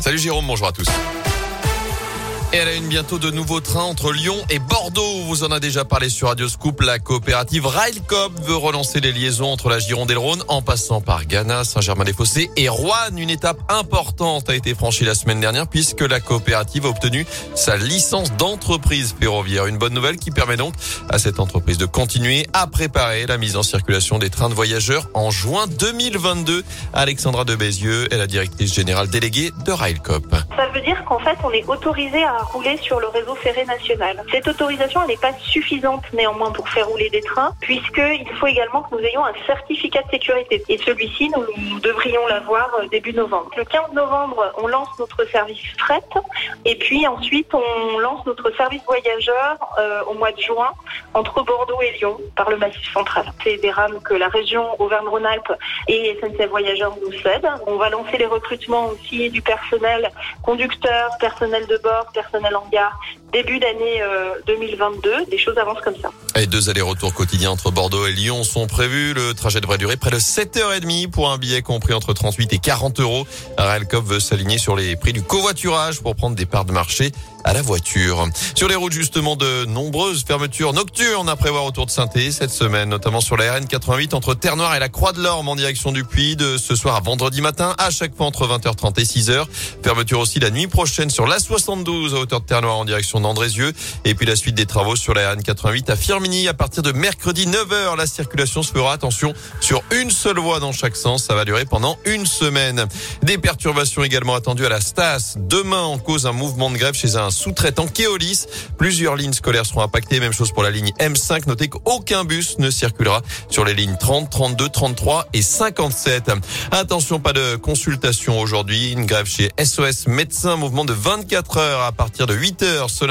Salut Jérôme, bonjour à tous. Et elle a une bientôt de nouveaux trains entre Lyon et Bordeaux. Vous en a déjà parlé sur Radio Scoop. La coopérative Railcop veut relancer les liaisons entre la Gironde et le Rhône en passant par Ghana, Saint-Germain-des-Fossés et Rouen. Une étape importante a été franchie la semaine dernière puisque la coopérative a obtenu sa licence d'entreprise ferroviaire. Une bonne nouvelle qui permet donc à cette entreprise de continuer à préparer la mise en circulation des trains de voyageurs en juin 2022. Alexandra de Bézieux est la directrice générale déléguée de Railcop. Ça veut dire qu'en fait, on est autorisé à rouler sur le réseau ferré national. Cette autorisation, n'est pas suffisante néanmoins pour faire rouler des trains, puisqu'il faut également que nous ayons un certificat de sécurité. Et celui-ci, nous devrions l'avoir euh, début novembre. Le 15 novembre, on lance notre service fret, et puis ensuite, on lance notre service voyageur euh, au mois de juin entre Bordeaux et Lyon par le Massif central. C'est des rames que la région Auvergne-Rhône-Alpes et SNCF Voyageurs nous cèdent. On va lancer les recrutements aussi du personnel conducteur, personnel de bord, personnel en gare, début d'année 2022. Euh, des choses avancent comme ça. Et deux allers-retours quotidiens entre Bordeaux et Lyon sont prévus. Le trajet devrait durer près de 7h30 pour un billet compris entre 38 et 40 euros. Railcop veut s'aligner sur les prix du covoiturage pour prendre des parts de marché à la voiture. Sur les routes, justement, de nombreuses fermetures nocturnes à prévoir autour de saint cette semaine, notamment sur la RN 88 entre Terre-Noire et la Croix-de-l'Orme en direction du Puy de ce soir à vendredi matin, à chaque fois entre 20h30 et 6h. Fermeture aussi la nuit prochaine sur la 72 à hauteur de Terre-Noire en direction d'Andrézieux. Et puis la suite des travaux sur la RN 88 à Firminy à partir de mercredi 9h. La circulation se fera, attention, sur une seule voie dans chaque sens. Ça va durer pendant une semaine. Des perturbations également attendues à la Stas. Demain, en cause un mouvement de grève chez un sous-traitant Keolis. Plusieurs lignes scolaires seront impactées. Même chose pour la ligne M5. Notez qu'aucun bus ne circulera sur les lignes 30, 32, 33 et 57. Attention, pas de consultation aujourd'hui. Une grève chez SOS Médecins. Mouvement de 24 heures à partir de 8 heures ce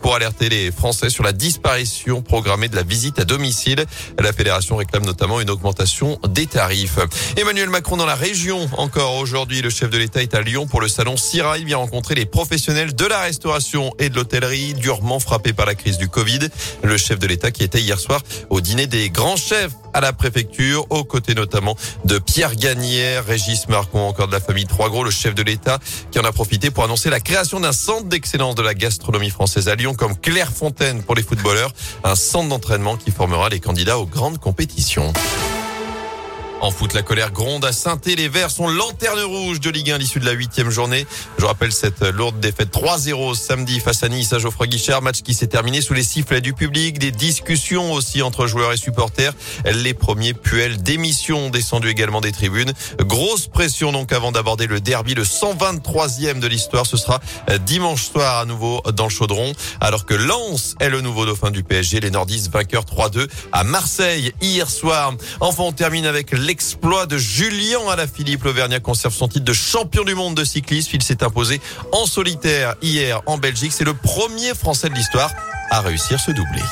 pour alerter les Français sur la disparition programmée de la visite à domicile. La fédération réclame notamment une augmentation des tarifs. Emmanuel Macron dans la région. Encore aujourd'hui, le chef de l'État est à Lyon pour le salon CIRA. Il vient rencontrer les professionnels de la restauration et de l'hôtellerie durement frappés par la crise du Covid. Le chef de l'État qui était hier soir au dîner des grands chefs à la préfecture, aux côtés notamment de Pierre Gagnère, Régis Marcon, encore de la famille Trois Gros, le chef de l'État, qui en a profité pour annoncer la création d'un centre d'excellence de la gastronomie française à Lyon, comme Clairefontaine pour les footballeurs, un centre d'entraînement qui formera les candidats aux grandes compétitions. En foot, la colère gronde à saint Les Verts sont lanterne rouge de Ligue 1 à l'issue de la huitième journée. Je rappelle cette lourde défaite 3-0 samedi face à Nice à Geoffroy Guichard. Match qui s'est terminé sous les sifflets du public. Des discussions aussi entre joueurs et supporters. Les premiers puels d'émission descendus également des tribunes. Grosse pression donc avant d'aborder le derby, le 123e de l'histoire. Ce sera dimanche soir à nouveau dans le chaudron. Alors que Lens est le nouveau dauphin du PSG. Les Nordistes vainqueurs 3-2 à Marseille hier soir. Enfin, on termine avec l'exploit de Julien Alaphilippe. L'Auvergnat conserve son titre de champion du monde de cyclisme. Il s'est imposé en solitaire hier en Belgique. C'est le premier Français de l'histoire à réussir ce doublé.